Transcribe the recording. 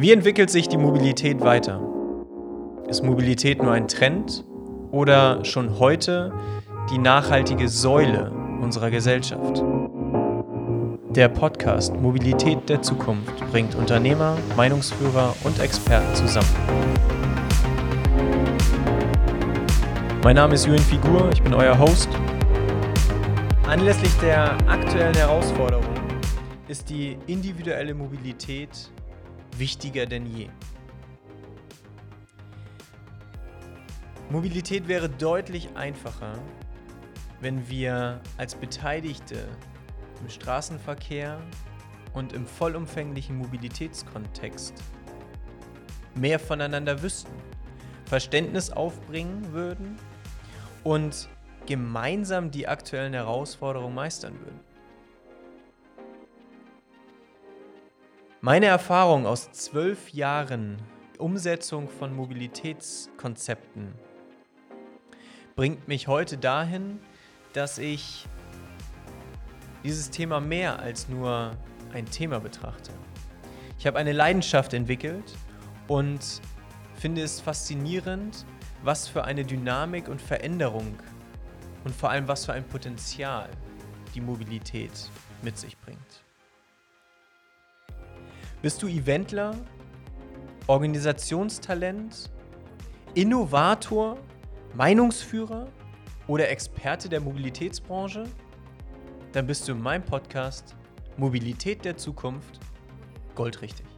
Wie entwickelt sich die Mobilität weiter? Ist Mobilität nur ein Trend oder schon heute die nachhaltige Säule unserer Gesellschaft? Der Podcast Mobilität der Zukunft bringt Unternehmer, Meinungsführer und Experten zusammen. Mein Name ist Julian Figur, ich bin euer Host. Anlässlich der aktuellen Herausforderung ist die individuelle Mobilität wichtiger denn je. Mobilität wäre deutlich einfacher, wenn wir als Beteiligte im Straßenverkehr und im vollumfänglichen Mobilitätskontext mehr voneinander wüssten, Verständnis aufbringen würden und gemeinsam die aktuellen Herausforderungen meistern würden. Meine Erfahrung aus zwölf Jahren Umsetzung von Mobilitätskonzepten bringt mich heute dahin, dass ich dieses Thema mehr als nur ein Thema betrachte. Ich habe eine Leidenschaft entwickelt und finde es faszinierend, was für eine Dynamik und Veränderung und vor allem was für ein Potenzial die Mobilität mit sich bringt. Bist du Eventler, Organisationstalent, Innovator, Meinungsführer oder Experte der Mobilitätsbranche? Dann bist du in meinem Podcast Mobilität der Zukunft goldrichtig.